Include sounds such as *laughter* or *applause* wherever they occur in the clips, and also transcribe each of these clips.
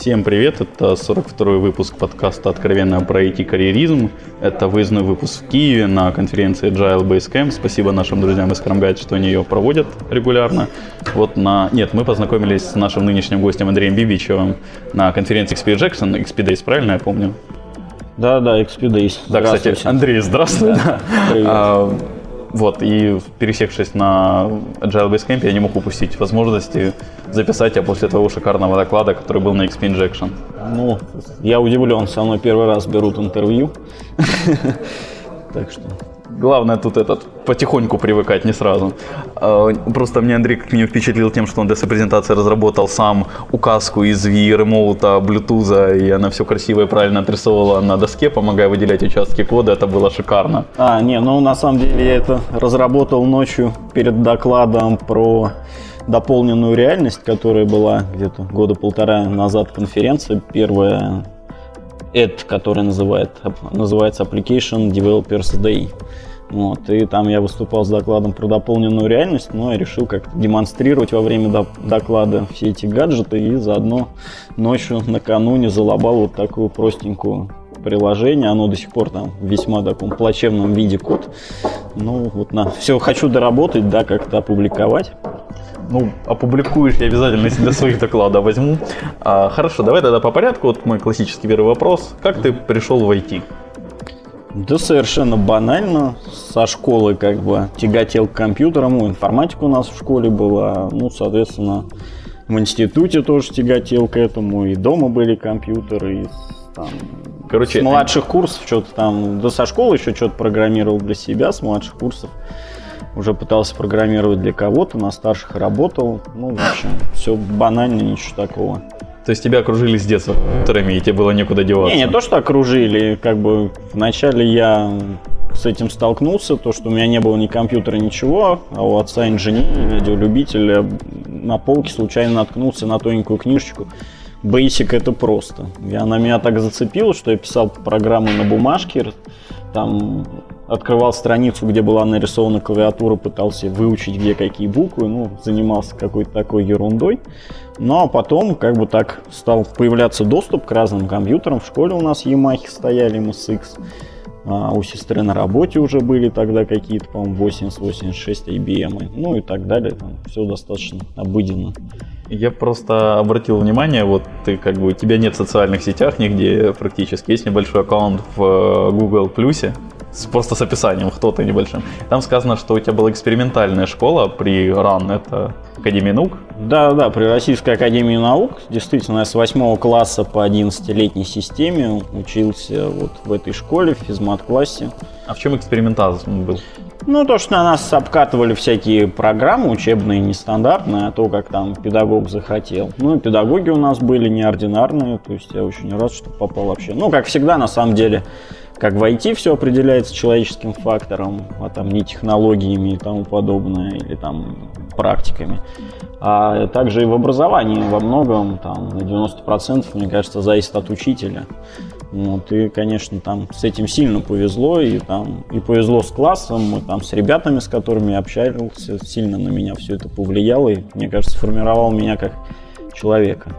Всем привет, это 42-й выпуск подкаста «Откровенно про IT-карьеризм». Это выездной выпуск в Киеве на конференции Agile Basecamp. Спасибо нашим друзьям из Scrum что они ее проводят регулярно. Вот на... Нет, мы познакомились с нашим нынешним гостем Андреем Бибичевым на конференции XP Jackson, XP Days, правильно я помню? Да, да, XP Days. Да, кстати, Андрей, здравствуй. Да. Привет. А, вот, и пересекшись на Agile Basecamp, я не мог упустить возможности записать тебя после твоего шикарного доклада, который был на XP Injection. Ну, я удивлен, со мной первый раз берут интервью. *laughs* Так что Главное тут этот потихоньку привыкать, не сразу. А, просто мне Андрей как минимум впечатлил тем, что он для своей презентации разработал сам указку из V, ремоута, Bluetooth, и она все красиво и правильно отрисовывала на доске, помогая выделять участки кода. Это было шикарно. А, не, ну на самом деле я это разработал ночью перед докладом про дополненную реальность, которая была где-то года полтора назад конференция. Первая это, который называет, называется Application Developers Day. Вот, и там я выступал с докладом про дополненную реальность, но я решил как демонстрировать во время до доклада все эти гаджеты и заодно ночью накануне залобал вот такую простенькую приложение, оно до сих пор там в весьма таком плачевном виде код. Ну, вот на все хочу доработать, да, как-то опубликовать. Ну, опубликуешь, я обязательно для своих докладов возьму. А, хорошо, давай тогда по порядку. Вот мой классический первый вопрос. Как ты пришел в IT? Да совершенно банально. Со школы как бы тяготел к компьютерам. Информатика у нас в школе была. Ну, соответственно, в институте тоже тяготел к этому. И дома были компьютеры. И там, Короче, с младших курсов что-то там, да со школы еще что-то программировал для себя, с младших курсов уже пытался программировать для кого-то, на старших работал. Ну, в общем, все банально, ничего такого. То есть тебя окружили с детства компьютерами, и тебе было некуда деваться? Не, не то, что окружили. Как бы вначале я с этим столкнулся, то, что у меня не было ни компьютера, ничего, а у отца инженер, видеолюбителя, на полке случайно наткнулся на тоненькую книжечку Basic это просто. И она меня так зацепила, что я писал программы на бумажке, там открывал страницу, где была нарисована клавиатура, пытался выучить, где какие буквы, ну, занимался какой-то такой ерундой. Ну, а потом, как бы так, стал появляться доступ к разным компьютерам. В школе у нас Yamaha стояли, MSX. А у сестры на работе уже были тогда какие-то, по-моему, 80, 86 IBM, ну и так далее. Там все достаточно обыденно. Я просто обратил внимание, вот ты как бы тебя нет в социальных сетях нигде практически, есть небольшой аккаунт в э, Google Плюсе, просто с описанием, кто ты небольшим. Там сказано, что у тебя была экспериментальная школа при РАН, это Академия наук? Да, да, при Российской Академии наук. Действительно, я с 8 класса по 11-летней системе учился вот в этой школе, в физмат-классе. А в чем экспериментазм был? Ну, то, что на нас обкатывали всякие программы учебные, нестандартные, а то, как там педагог захотел. Ну, и педагоги у нас были неординарные, то есть я очень рад, что попал вообще. Ну, как всегда, на самом деле, как в IT все определяется человеческим фактором, а там не технологиями и тому подобное, или там практиками. А также и в образовании во многом, там, на 90%, мне кажется, зависит от учителя. Вот, и, конечно, там с этим сильно повезло, и там и повезло с классом, и там с ребятами, с которыми я общался, сильно на меня все это повлияло, и, мне кажется, сформировал меня как человека.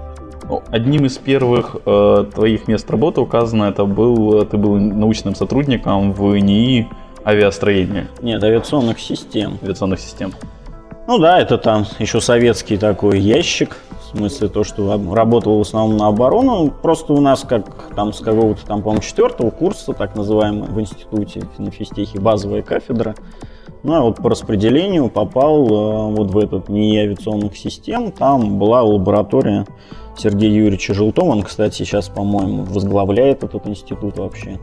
Одним из первых э, твоих мест работы указано, это был, ты был научным сотрудником в НИИ авиастроения. Нет, авиационных систем. Авиационных систем. Ну да, это там еще советский такой ящик, в смысле то, что работал в основном на оборону. Просто у нас как там с какого-то там, по-моему, четвертого курса, так называемого, в институте на физтехе базовая кафедра. Ну, а вот по распределению попал э, вот в этот НИИ авиационных систем. Там была лаборатория Сергея Юрьевича Желтова. Он, кстати, сейчас, по-моему, возглавляет этот институт вообще.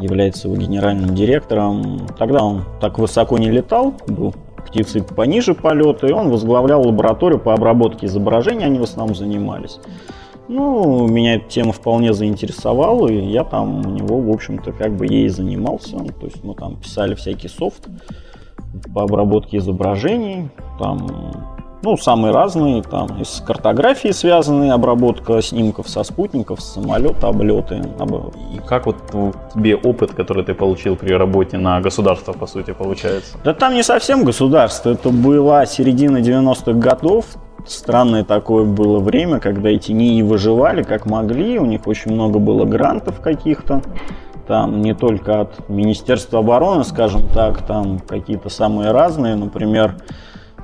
Является его генеральным директором. Тогда он так высоко не летал, был птицы пониже полета, и он возглавлял лабораторию по обработке изображений, они в основном занимались. Ну, меня эта тема вполне заинтересовала, и я там у него, в общем-то, как бы ей занимался. То есть мы там писали всякий софт по обработке изображений, там Ну, самые разные, там, из картографии связанные, обработка снимков со спутников, с самолета, облеты. И как вот тебе опыт, который ты получил при работе на государство, по сути, получается? Да там не совсем государство, это была середина 90-х годов, странное такое было время, когда эти НИИ выживали как могли, у них очень много было грантов каких-то, там не только от Министерства обороны, скажем так, там какие-то самые разные, например,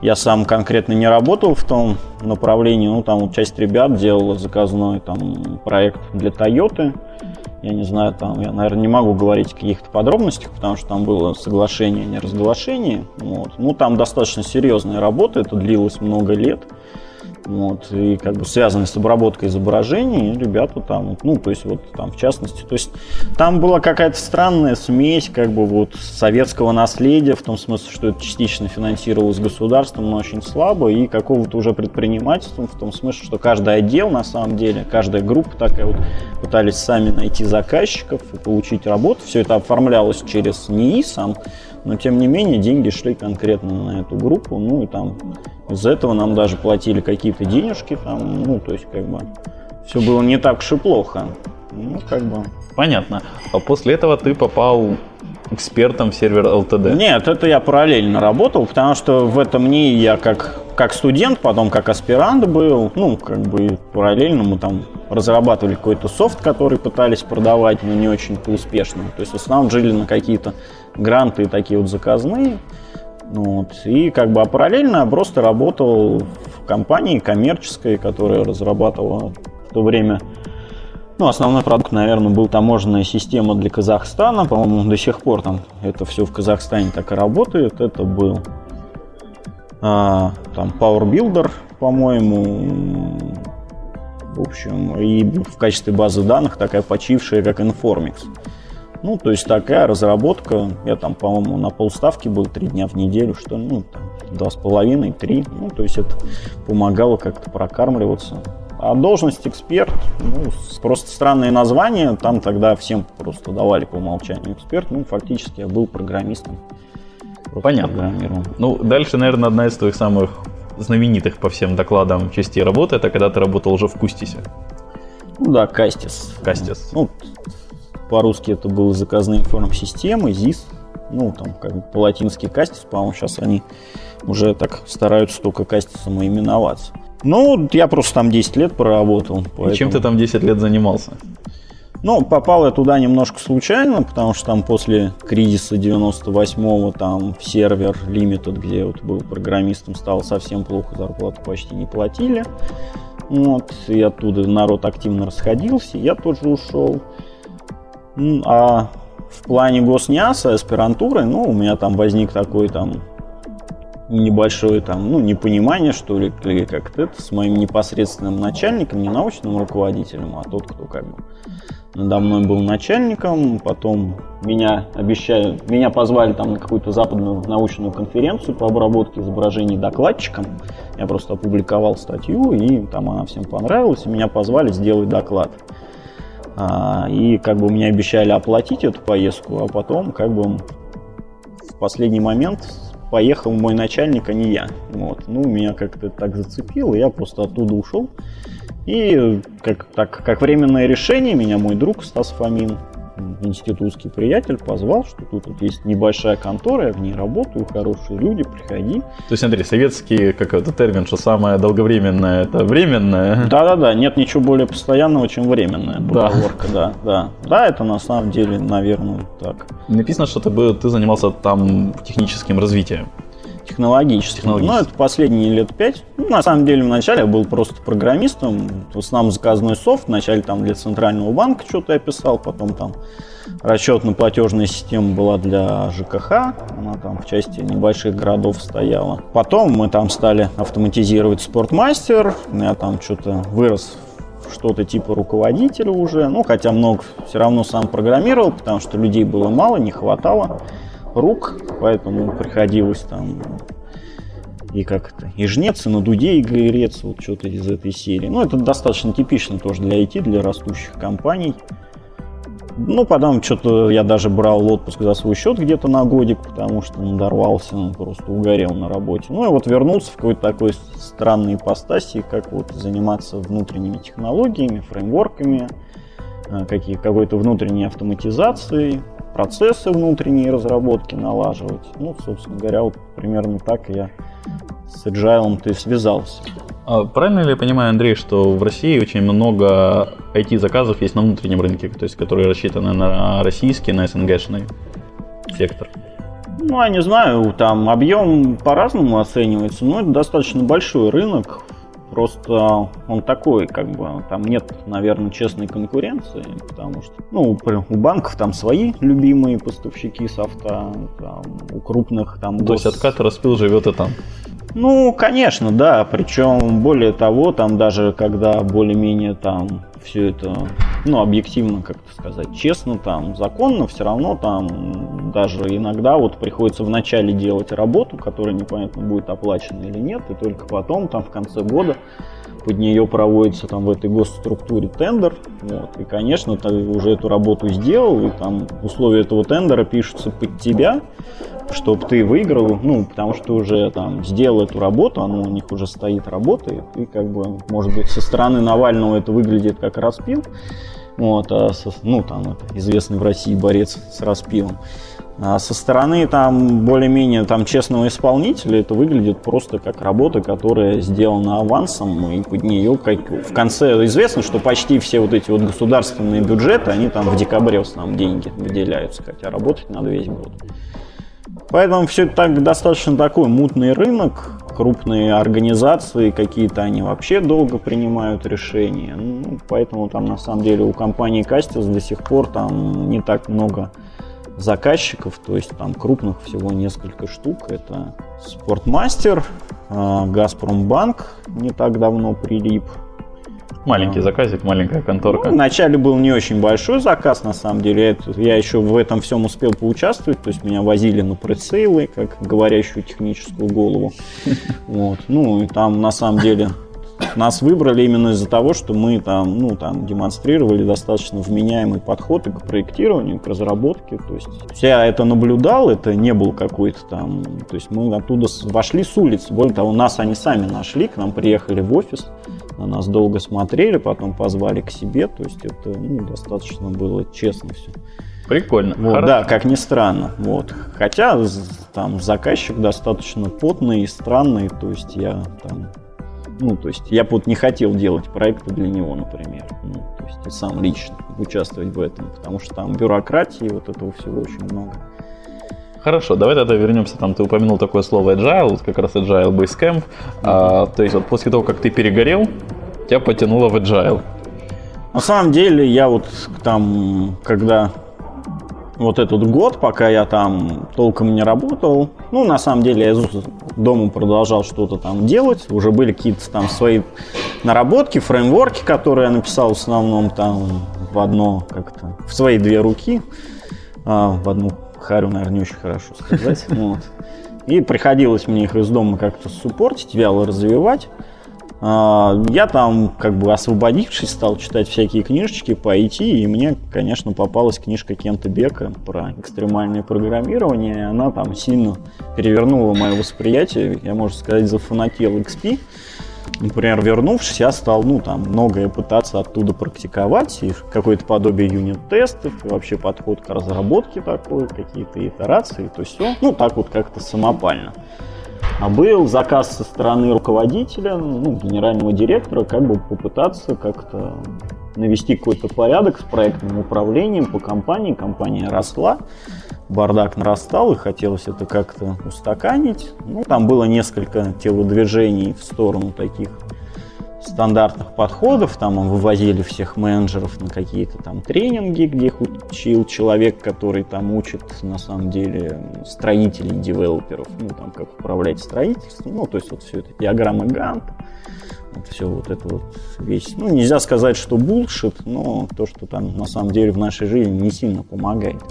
я сам конкретно не работал в том направлении, ну там часть ребят делала заказной там проект для Toyota. Я не знаю, там я, наверное, не могу говорить о каких-то подробностях, потому что там было соглашение, а не разглашение. Вот. Ну, там достаточно серьезная работа, это длилось много лет. Вот, и как бы связанные с обработкой изображений, ребята там, ну, то есть вот там в частности, то есть там была какая-то странная смесь как бы вот советского наследия, в том смысле, что это частично финансировалось государством, но очень слабо, и какого-то уже предпринимательства, в том смысле, что каждый отдел на самом деле, каждая группа такая вот пытались сами найти заказчиков и получить работу, все это оформлялось через НИИ сам, но тем не менее деньги шли конкретно на эту группу, ну и там из этого нам даже платили какие-то денежки, там, ну то есть как бы все было не так уж и плохо. Ну, как бы. Понятно. А после этого ты попал экспертом в сервер LTD? Нет, это я параллельно работал, потому что в этом НИИ я как, как студент, потом как аспирант был, ну, как бы параллельно мы там разрабатывали какой-то софт, который пытались продавать, но не очень-то успешно. То есть в основном жили на какие-то гранты такие вот заказные. Вот. И как бы а параллельно просто работал в компании коммерческой, которая разрабатывала в то время ну, основной продукт, наверное, был таможенная система для Казахстана. По-моему, до сих пор там это все в Казахстане так и работает. Это был а, там Power Builder, по-моему. В общем, и в качестве базы данных такая почившая, как Informix. Ну, то есть такая разработка. Я там, по-моему, на полставки был три дня в неделю, что ну, два с половиной, три. Ну, то есть это помогало как-то прокармливаться. А должность эксперт, ну, просто странное название, там тогда всем просто давали по умолчанию эксперт, ну, фактически я был программистом. Понятно. Ну, дальше, наверное, одна из твоих самых знаменитых по всем докладам частей работы, это когда ты работал уже в Кустисе. Ну да, Кастис. Кастис. Ну, по-русски это было заказные информ-системы, ЗИС. Ну, там, как бы по-латински Кастис, по-моему, сейчас они уже так стараются только Кастисом именоваться. Ну, я просто там 10 лет проработал. Поэтому... И чем ты там 10 лет занимался? Ну, попал я туда немножко случайно, потому что там после кризиса 98-го там сервер Limited, где вот был программистом, стало совсем плохо, зарплату почти не платили. Вот, и оттуда народ активно расходился, я тоже ушел. А в плане госняса, аспирантуры, ну, у меня там возник такой там небольшое там, ну, непонимание, что ли, или как-то это с моим непосредственным начальником, не научным руководителем, а тот, кто как бы надо мной был начальником, потом меня обещали, меня позвали там на какую-то западную научную конференцию по обработке изображений докладчиком. Я просто опубликовал статью, и там она всем понравилась, и меня позвали сделать доклад. А, и как бы мне обещали оплатить эту поездку, а потом как бы в последний момент поехал мой начальник, а не я. Вот. Ну, меня как-то так зацепило, я просто оттуда ушел. И как, так, как временное решение меня мой друг Стас Фомин институтский приятель позвал, что тут вот есть небольшая контора, я в ней работаю, хорошие люди, приходи. То есть, смотри, советский какой-то термин, что самое долговременное это временное. Да-да-да, нет ничего более постоянного, чем временная поговорка, да. да, да. Да, это на самом деле, наверное, так. Написано, что ты, ты занимался там техническим развитием технологически. технологически. Ну, это последние лет пять. На самом деле, вначале я был просто программистом. Основном заказной софт. Вначале там для центрального банка что-то я писал, потом там расчетно-платежная система была для ЖКХ. Она там в части небольших городов стояла. Потом мы там стали автоматизировать спортмастер. Я там что-то вырос что-то типа руководителя уже. Ну, хотя много все равно сам программировал, потому что людей было мало, не хватало рук, поэтому приходилось там и как то и жнец, и на дуде игреться, вот что-то из этой серии. Ну, это достаточно типично тоже для IT, для растущих компаний. Ну, потом что-то я даже брал отпуск за свой счет где-то на годик, потому что надорвался, ну, просто угорел на работе. Ну, и вот вернулся в какой-то такой странной ипостаси, как вот заниматься внутренними технологиями, фреймворками, э, какие, какой-то внутренней автоматизацией, процессы внутренней разработки налаживать. Ну, собственно говоря, вот примерно так я с Agile ты связался. А правильно ли я понимаю, Андрей, что в России очень много IT-заказов есть на внутреннем рынке, то есть которые рассчитаны на российский, на СНГшный сектор? Ну, я не знаю, там объем по-разному оценивается, но это достаточно большой рынок. Просто он такой, как бы, там нет, наверное, честной конкуренции, потому что, ну, у банков там свои любимые поставщики софта, там, у крупных там... То гос... есть откат распил живет и там. Ну, конечно, да. Причем, более того, там даже когда более-менее там все это, ну, объективно, как то сказать, честно, там, законно, все равно там даже иногда вот приходится вначале делать работу, которая непонятно будет оплачена или нет, и только потом, там, в конце года под нее проводится там в этой госструктуре тендер. Вот, и, конечно, ты уже эту работу сделал, и там условия этого тендера пишутся под тебя, чтобы ты выиграл, ну, потому что уже там сделал эту работу, она у них уже стоит, работает, и как бы, может быть, со стороны Навального это выглядит как распил, вот, а со, ну, там, это известный в России борец с распилом. А со стороны там более-менее там честного исполнителя это выглядит просто как работа, которая сделана авансом, и под нее как в конце известно, что почти все вот эти вот государственные бюджеты, они там в декабре в основном деньги выделяются, хотя работать надо весь год. Поэтому все так достаточно такой мутный рынок, крупные организации какие-то, они вообще долго принимают решения. Ну, поэтому там на самом деле у компании Кастис до сих пор там не так много заказчиков, то есть там крупных всего несколько штук. Это Спортмастер, Газпромбанк не так давно прилип, Маленький заказик, маленькая конторка. Ну, вначале был не очень большой заказ, на самом деле. Я еще в этом всем успел поучаствовать. То есть меня возили на пресейлы, как говорящую техническую голову. *laughs* Вот. Ну, и там на самом деле нас выбрали именно из-за того, что мы там, ну, там демонстрировали достаточно вменяемый подход и к проектированию, и к разработке. То есть я это наблюдал, это не был какой-то там... То есть мы оттуда вошли с улицы. Более того, нас они сами нашли, к нам приехали в офис, на нас долго смотрели, потом позвали к себе. То есть это ну, достаточно было честно все. Прикольно. Вот, да, как ни странно. Вот. Хотя там заказчик достаточно потный и странный, то есть я там ну, то есть я бы вот не хотел делать проекты для него, например. Ну, то есть и сам лично участвовать в этом, потому что там бюрократии, вот этого всего очень много. Хорошо, давай тогда вернемся. Там ты упомянул такое слово agile, вот как раз agile Basecamp. Mm-hmm. А, то есть вот после того, как ты перегорел, тебя потянуло в agile. На самом деле я вот там, когда вот этот год, пока я там толком не работал. Ну, на самом деле, я дома продолжал что-то там делать. Уже были какие-то там свои наработки, фреймворки, которые я написал в основном там в одно как-то, в свои две руки. А, в одну харю, наверное, не очень хорошо сказать. *laughs* Вот. И приходилось мне их из дома как-то суппортить, вяло развивать. А, я там, как бы освободившись, стал читать всякие книжечки по IT, и мне, конечно, попалась книжка Кента Бека про экстремальное программирование, и она там сильно перевернула мое восприятие, я, можно сказать, зафанател XP. Например, вернувшись, я стал, ну, там, многое пытаться оттуда практиковать, и какое-то подобие юнит-тестов, и вообще подход к разработке такой, какие-то итерации, то все, ну, так вот как-то самопально. А был заказ со стороны руководителя, ну, генерального директора, как бы попытаться как-то навести какой-то порядок с проектным управлением по компании. Компания росла, бардак нарастал, и хотелось это как-то устаканить. Ну, там было несколько телодвижений в сторону таких стандартных подходов. Там вывозили всех менеджеров на какие-то там тренинги, где их учил человек, который там учит на самом деле строителей, девелоперов, ну там как управлять строительством, ну то есть вот все это диаграммы Гант, вот все вот это вот весь. Ну нельзя сказать, что булшит, но то, что там на самом деле в нашей жизни не сильно помогает.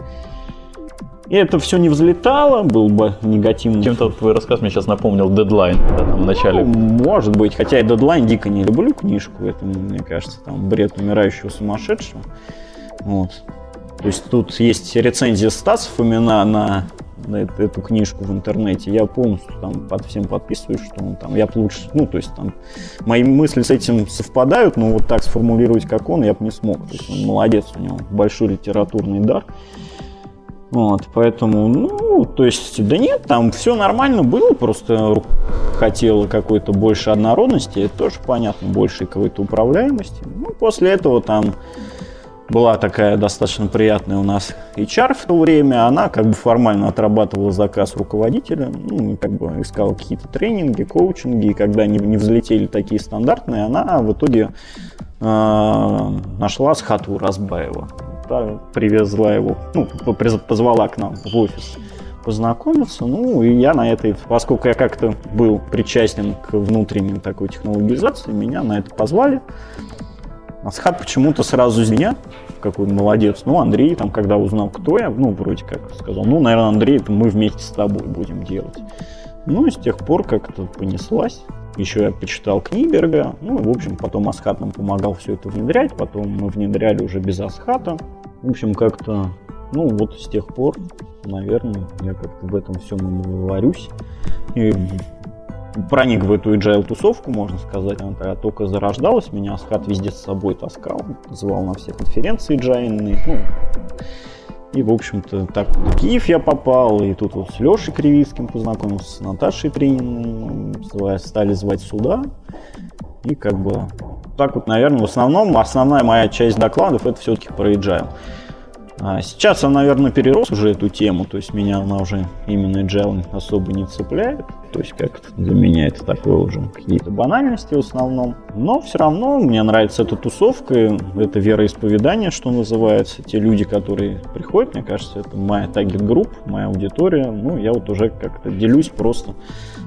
И это все не взлетало, был бы негативный. Чем-то твой рассказ мне сейчас напомнил дедлайн, да, там в начале. Ну, может быть, хотя я дедлайн дико не люблю книжку, это, мне кажется, там бред умирающего сумасшедшего. Вот. То есть тут есть рецензия Стаса Фомина на, на эту, эту книжку в интернете. Я полностью там под всем подписываюсь, что он там, я бы лучше, ну, то есть там мои мысли с этим совпадают, но вот так сформулировать, как он, я бы не смог. То есть он молодец, у него большой литературный дар. Вот, поэтому, ну, то есть, да нет, там все нормально было, просто хотела какой-то больше однородности, это тоже понятно, больше какой-то управляемости. Ну, после этого там была такая достаточно приятная у нас HR в то время, она как бы формально отрабатывала заказ руководителя, ну, как бы искала какие-то тренинги, коучинги, и когда не, не взлетели такие стандартные, она в итоге э, нашла Схату Разбаева да, привезла его, ну, позвала к нам в офис познакомиться. Ну, и я на этой, поскольку я как-то был причастен к внутренней такой технологизации, меня на это позвали. Асхат почему-то сразу из меня, какой молодец. Ну, Андрей, там, когда узнал, кто я, ну, вроде как сказал, ну, наверное, Андрей, это мы вместе с тобой будем делать. Ну, и с тех пор как-то понеслась. Еще я почитал Книберга. Ну, в общем, потом Асхат нам помогал все это внедрять. Потом мы внедряли уже без Асхата. В общем, как-то, ну, вот с тех пор, наверное, я как-то в этом всем варюсь. И проник в эту agile тусовку, можно сказать, она тогда только зарождалась, меня Асхат везде с собой таскал, звал на все конференции agile, ну, и, в общем-то, так в Киев я попал, и тут вот с Лешей Кривицким познакомился, с Наташей Трининой, стали звать сюда. И как бы так вот, наверное, в основном основная моя часть докладов это все-таки про agile. А сейчас я, наверное, перерос уже эту тему, то есть меня она уже именно agile особо не цепляет. То есть как для меня это такое уже какие-то банальности в основном. Но все равно мне нравится эта тусовка, это вероисповедание, что называется. Те люди, которые приходят, мне кажется, это моя target group, моя аудитория. Ну, я вот уже как-то делюсь просто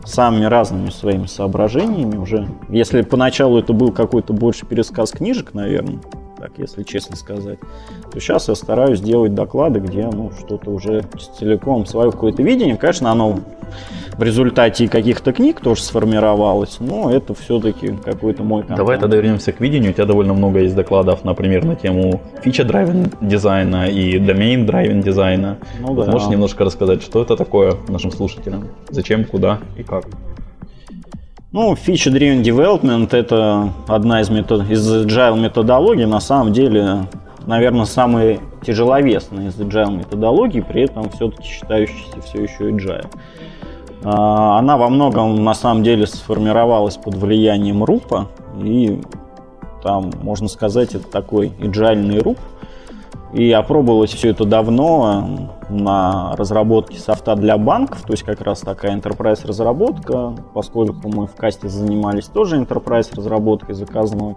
самыми разными своими соображениями уже. Если поначалу это был какой-то больше пересказ книжек, наверное, так, если честно сказать, то сейчас я стараюсь делать доклады, где ну, что-то уже целиком свое какое-то видение. Конечно, оно в результате каких-то книг тоже сформировалось, но это все-таки какой-то мой контент. Давай тогда вернемся к видению. У тебя довольно много есть докладов, например, на тему фича драйвен дизайна и домен драйвен дизайна. Ну, да. Можешь немножко рассказать, что это такое нашим слушателям? Зачем, куда и как? Ну, Feature-Driven Development – это одна из, метод... из agile методологий. На самом деле, наверное, самая тяжеловесная из agile методологий, при этом все-таки считающаяся все еще agile. А, она во многом, на самом деле, сформировалась под влиянием РУПа, и там, можно сказать, это такой agile РУП, и опробовалось все это давно на разработке софта для банков, то есть как раз такая enterprise разработка, поскольку мы в касте занимались тоже enterprise разработкой заказной,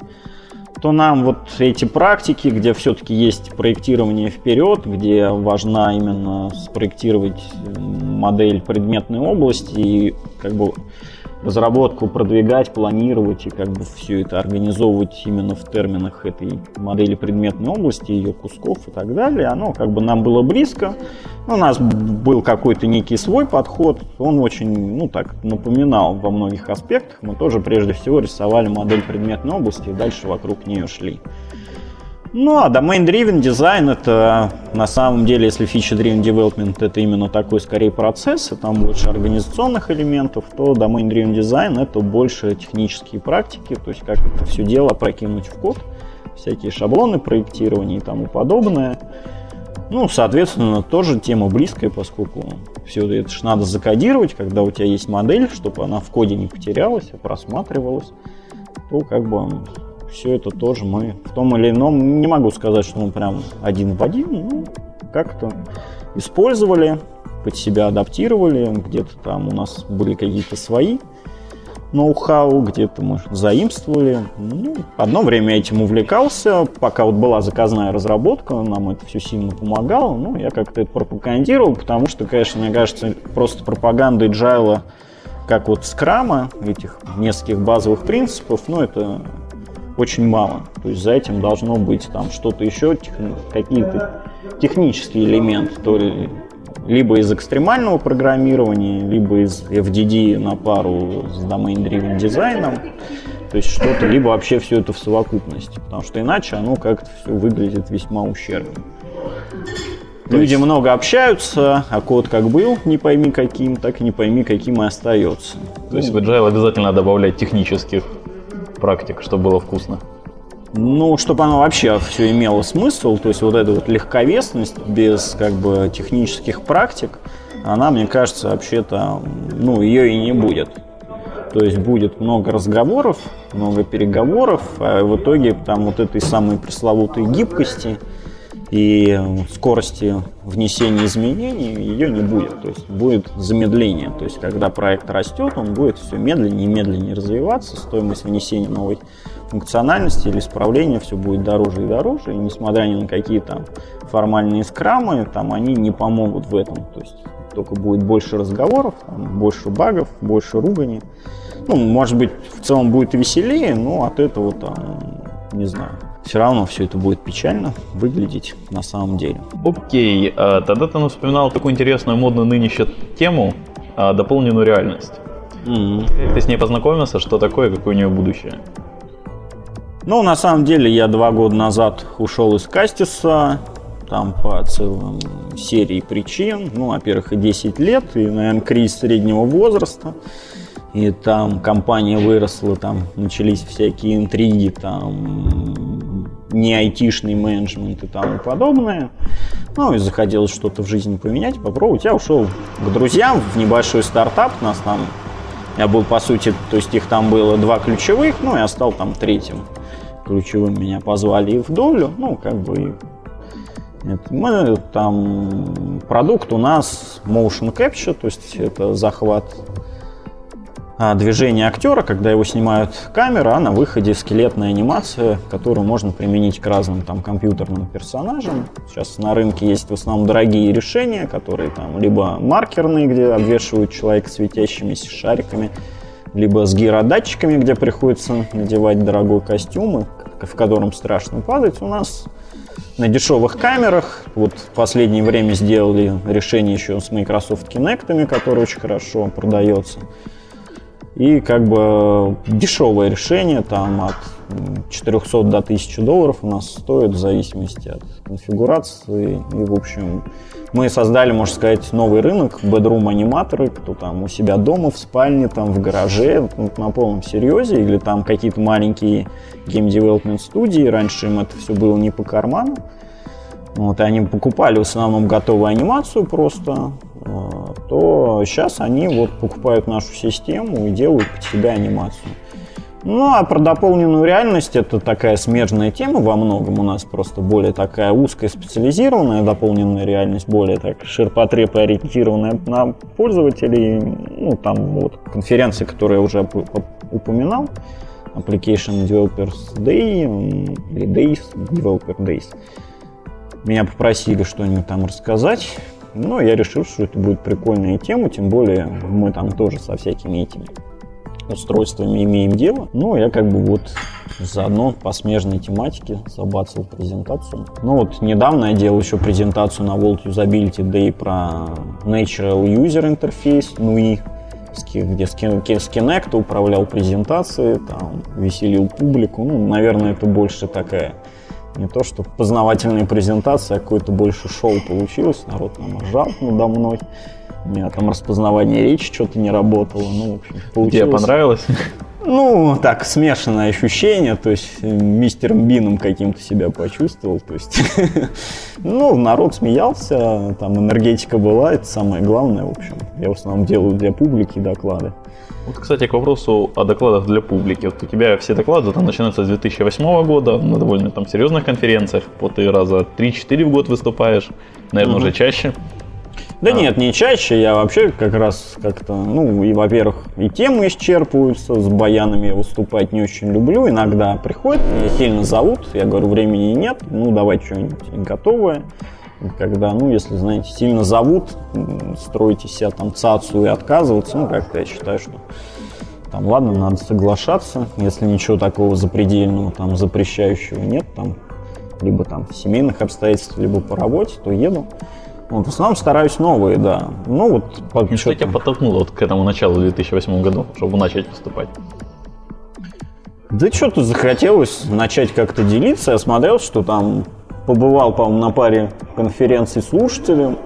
то нам вот эти практики, где все-таки есть проектирование вперед, где важна именно спроектировать модель предметной области и как бы разработку продвигать, планировать и как бы все это организовывать именно в терминах этой модели предметной области, ее кусков и так далее, оно как бы нам было близко. У нас был какой-то некий свой подход, он очень, ну так, напоминал во многих аспектах. Мы тоже прежде всего рисовали модель предметной области и дальше вокруг нее шли. Ну, а domain-driven дизайн это на самом деле, если feature-driven development это именно такой скорее процесс, и там больше организационных элементов, то domain-driven дизайн это больше технические практики, то есть как это все дело прокинуть в код, всякие шаблоны проектирования и тому подобное. Ну, соответственно, тоже тема близкая, поскольку все это же надо закодировать, когда у тебя есть модель, чтобы она в коде не потерялась, а просматривалась, то как бы все это тоже мы в том или ином, не могу сказать, что мы прям один в один, ну, как-то использовали, под себя адаптировали, где-то там у нас были какие-то свои ноу-хау, где-то мы заимствовали. Ну, одно время этим увлекался, пока вот была заказная разработка, нам это все сильно помогало. Ну, я как-то это пропагандировал, потому что, конечно, мне кажется, просто пропаганда agile, как вот скрама, этих нескольких базовых принципов, ну, это очень мало. То есть за этим должно быть там что-то еще, тех, какие-то технические элементы, то ли либо из экстремального программирования, либо из FDD на пару с domain-driven дизайном. То есть что-то, либо вообще все это в совокупности. Потому что иначе оно как-то все выглядит весьма ущербно. Люди много общаются, а код как был, не пойми каким, так и не пойми каким и остается. То есть в agile обязательно добавлять технических практик, чтобы было вкусно. Ну, чтобы оно вообще все имело смысл, то есть вот эта вот легковесность без как бы технических практик, она, мне кажется, вообще-то, ну, ее и не будет. То есть будет много разговоров, много переговоров, а в итоге там вот этой самой пресловутой гибкости и скорости внесения изменений ее не будет. То есть будет замедление. То есть когда проект растет, он будет все медленнее и медленнее развиваться, стоимость внесения новой функциональности или исправления все будет дороже и дороже, и несмотря ни на какие там формальные скрамы, там они не помогут в этом. То есть только будет больше разговоров, там, больше багов, больше ругани. Ну, может быть, в целом будет веселее, но от этого там, не знаю, все равно все это будет печально выглядеть на самом деле. Окей, а тогда ты вспоминал такую интересную модную нынешнюю тему, а, дополненную реальность. Mm-hmm. Ты с ней познакомился, что такое, какое у нее будущее? Ну, на самом деле, я два года назад ушел из Кастиса, там по целым серии причин. Ну, во-первых, и 10 лет, и, наверное, кризис среднего возраста. И там компания выросла, там начались всякие интриги, там не айтишный менеджмент и тому подобное. Ну, и захотелось что-то в жизни поменять, попробовать. Я ушел к друзьям в небольшой стартап. Нас там, я был, по сути, то есть их там было два ключевых, ну, я стал там третьим ключевым меня позвали в долю, ну, как бы мы там продукт у нас motion capture, то есть это захват а, движения актера, когда его снимают камера, а на выходе скелетная анимация, которую можно применить к разным там компьютерным персонажам. Сейчас на рынке есть в основном дорогие решения, которые там либо маркерные, где обвешивают человека светящимися шариками, либо с гиродатчиками, где приходится надевать дорогой костюм, в котором страшно падать. У нас на дешевых камерах. Вот в последнее время сделали решение еще с Microsoft Kinect, который очень хорошо продается. И как бы дешевое решение, там от 400 до 1000 долларов у нас стоит в зависимости от конфигурации. И, в общем, мы создали, можно сказать, новый рынок, bedroom аниматоры, кто там у себя дома, в спальне, там в гараже, на полном серьезе, или там какие-то маленькие game development студии, раньше им это все было не по карману. Вот, и они покупали в основном готовую анимацию просто, то сейчас они вот покупают нашу систему и делают под себя анимацию. Ну, а про дополненную реальность это такая смежная тема во многом. У нас просто более такая узкая специализированная дополненная реальность, более так ширпотреб ориентированная на пользователей. Ну, там вот конференции, которые я уже упоминал. Application Developers Day или Days, Developer Days. Меня попросили что-нибудь там рассказать. Но я решил, что это будет прикольная тема, тем более мы там тоже со всякими этими устройствами имеем дело. Ну, я как бы вот заодно по смежной тематике забацал презентацию. Ну вот недавно я делал еще презентацию на World Usability Day про Natural User Interface, ну и где с Kinect управлял презентацией, там веселил публику. Ну, наверное, это больше такая не то, что познавательная презентация, а какое-то больше шоу получилось. Народ там ржал надо мной. У меня там распознавание речи что-то не работало. Ну, в общем, получилось. Тебе понравилось? Ну, так, смешанное ощущение, то есть э, мистером Бином каким-то себя почувствовал, то есть, *laughs* ну, народ смеялся, там энергетика была, это самое главное, в общем. Я в основном делаю для публики доклады. Вот, кстати, к вопросу о докладах для публики. Вот у тебя все доклады там начинаются с 2008 года, на довольно там серьезных конференциях. Вот ты раза 3-4 в год выступаешь, наверное, угу. уже чаще. Да а. нет, не чаще. Я вообще как раз как-то, ну, и, во-первых, и темы исчерпываются, с баянами я выступать не очень люблю. Иногда приходят, меня сильно зовут, я говорю, времени нет, ну, давай что-нибудь готовое когда, ну, если, знаете, сильно зовут, строите себя там цацию и отказываться, ну, как-то я считаю, что там, ладно, надо соглашаться, если ничего такого запредельного, там, запрещающего нет, там, либо там семейных обстоятельствах, либо по работе, то еду. Вот, в основном стараюсь новые, да. Ну, вот, по Что тебя подтолкнуло вот к этому началу в 2008 году, чтобы начать выступать? Да что-то захотелось начать как-то делиться. Я смотрел, что там побывал, по-моему, на паре конференций слушателем,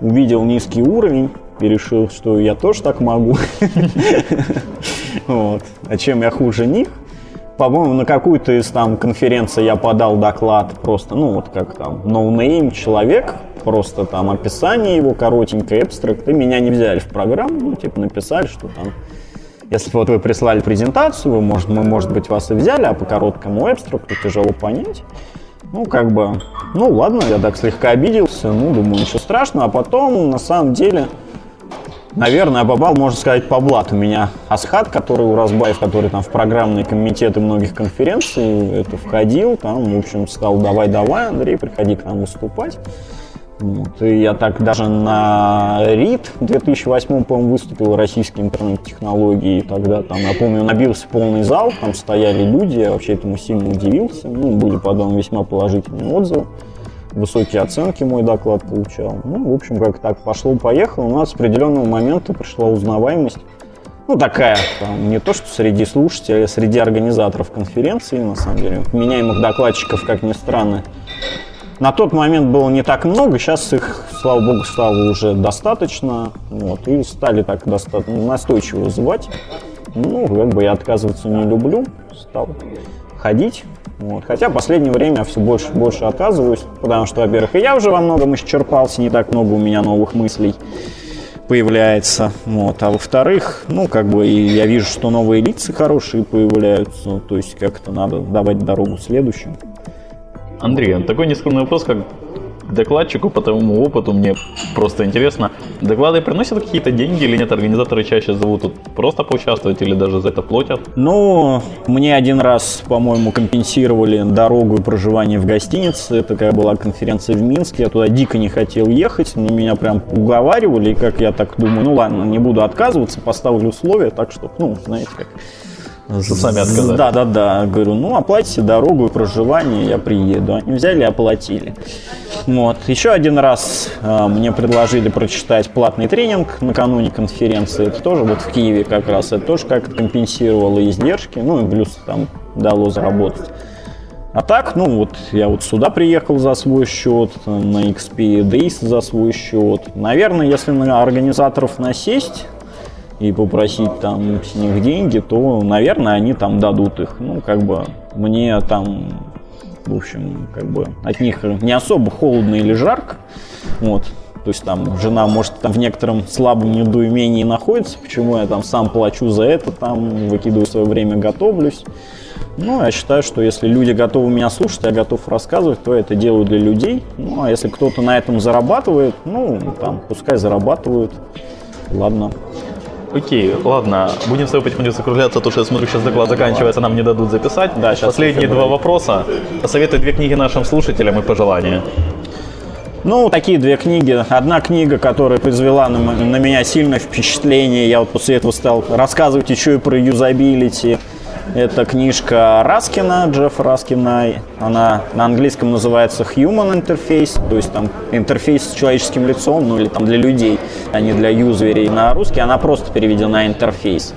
увидел низкий уровень и решил, что я тоже так могу. *laughs* Вот. А чем я хуже них? По-моему, на какую-то из там конференций я подал доклад просто, ну вот как там, no name человек, просто там описание его коротенькое, abstract, и меня не взяли в программу, ну типа написали, что там если вот вы прислали презентацию, вы, может, мы, может быть, вас и взяли, а по короткому abstract у тяжело понять. Ну, как бы, ну ладно, я так слегка обиделся, ну, думаю, ничего страшного. А потом, на самом деле, наверное, попал, можно сказать, по блату меня Асхат, который у Разбаев, который там в программные комитеты многих конференций это входил, там, в общем, стал давай-давай, Андрей, приходи к нам выступать. Вот. И я так даже на РИД в 2008 по-моему, выступил российские интернет-технологии. И тогда там, я помню, набился полный зал, там стояли люди, я вообще этому сильно удивился. Ну, были потом весьма положительные отзывы. Высокие оценки мой доклад получал. Ну, в общем, как так пошло-поехало. У нас с определенного момента пришла узнаваемость. Ну, такая, там, не то, что среди слушателей, а среди организаторов конференции, на самом деле. Меняемых докладчиков, как ни странно, на тот момент было не так много, сейчас их, слава богу, стало уже достаточно. Вот, и стали так достаточно настойчиво звать. Ну, как бы я отказываться не люблю, стал ходить. Вот. Хотя в последнее время я все больше и больше отказываюсь, потому что, во-первых, и я уже во многом исчерпался, не так много у меня новых мыслей появляется. Вот. А во-вторых, ну, как бы я вижу, что новые лица хорошие появляются, то есть как-то надо давать дорогу следующим. Андрей, такой нескромный вопрос, как докладчику, по тому опыту мне просто интересно. Доклады приносят какие-то деньги или нет? Организаторы чаще зовут тут просто поучаствовать или даже за это платят? Ну, мне один раз, по-моему, компенсировали дорогу и проживание в гостинице. Это когда была конференция в Минске. Я туда дико не хотел ехать, но меня прям уговаривали. И как я так думаю, ну ладно, не буду отказываться, поставлю условия, так что, ну, знаете как что сами отказали. Да, да, да. Говорю, ну оплатите дорогу и проживание, я приеду. Они взяли и оплатили. Вот. Еще один раз э, мне предложили прочитать платный тренинг накануне конференции. Это тоже вот в Киеве как раз. Это тоже как-то компенсировало издержки. Ну и плюс там дало заработать. А так, ну вот я вот сюда приехал за свой счет, на XP Days за свой счет. Наверное, если на организаторов насесть, и попросить там с них деньги, то, наверное, они там дадут их. Ну, как бы мне там, в общем, как бы от них не особо холодно или жарко. Вот. То есть там жена, может, там в некотором слабом недоумении находится, почему я там сам плачу за это, там выкидываю свое время, готовлюсь. Ну, я считаю, что если люди готовы меня слушать, я готов рассказывать, то я это делаю для людей. Ну, а если кто-то на этом зарабатывает, ну, там, пускай зарабатывают. Ладно. Окей, ладно, будем с тобой потихоньку закругляться, то, что я смотрю, сейчас доклад заканчивается, нам не дадут записать. Да, сейчас Последние два вопроса. Посоветуй две книги нашим слушателям и пожелания. Ну, такие две книги. Одна книга, которая произвела на, на меня сильное впечатление. Я вот после этого стал рассказывать еще и про юзабилити. Это книжка Раскина, Джеффа Раскина. Она на английском называется Human Interface, то есть там интерфейс с человеческим лицом, ну или там для людей, а не для юзверей. На русский она просто переведена интерфейс.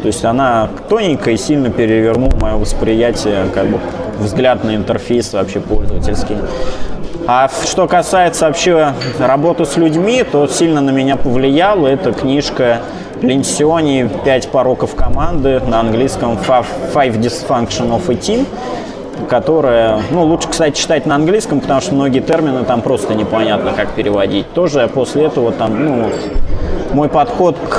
То есть она тоненькая и сильно перевернула мое восприятие, как бы взгляд на интерфейс вообще пользовательский. А что касается вообще работы с людьми, то сильно на меня повлияла эта книжка Ленсиони «Пять пороков команды» на английском «Five Dysfunction of a Team», которая, ну, лучше, кстати, читать на английском, потому что многие термины там просто непонятно, как переводить. Тоже после этого там, ну, мой подход к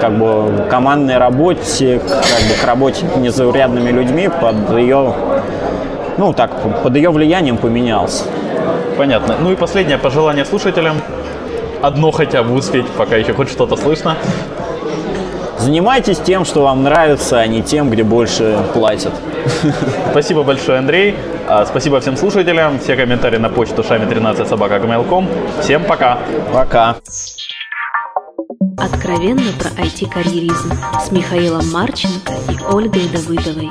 как бы командной работе, как бы к работе незаурядными людьми под ее, ну, так, под ее влиянием поменялся. Понятно. Ну и последнее пожелание слушателям одно хотя бы успеть, пока еще хоть что-то слышно. Занимайтесь тем, что вам нравится, а не тем, где больше платят. Спасибо большое, Андрей. А, спасибо всем слушателям. Все комментарии на почту шами 13 собака Всем пока. Пока. Откровенно про IT-карьеризм с Михаилом Марченко и Ольгой Давыдовой.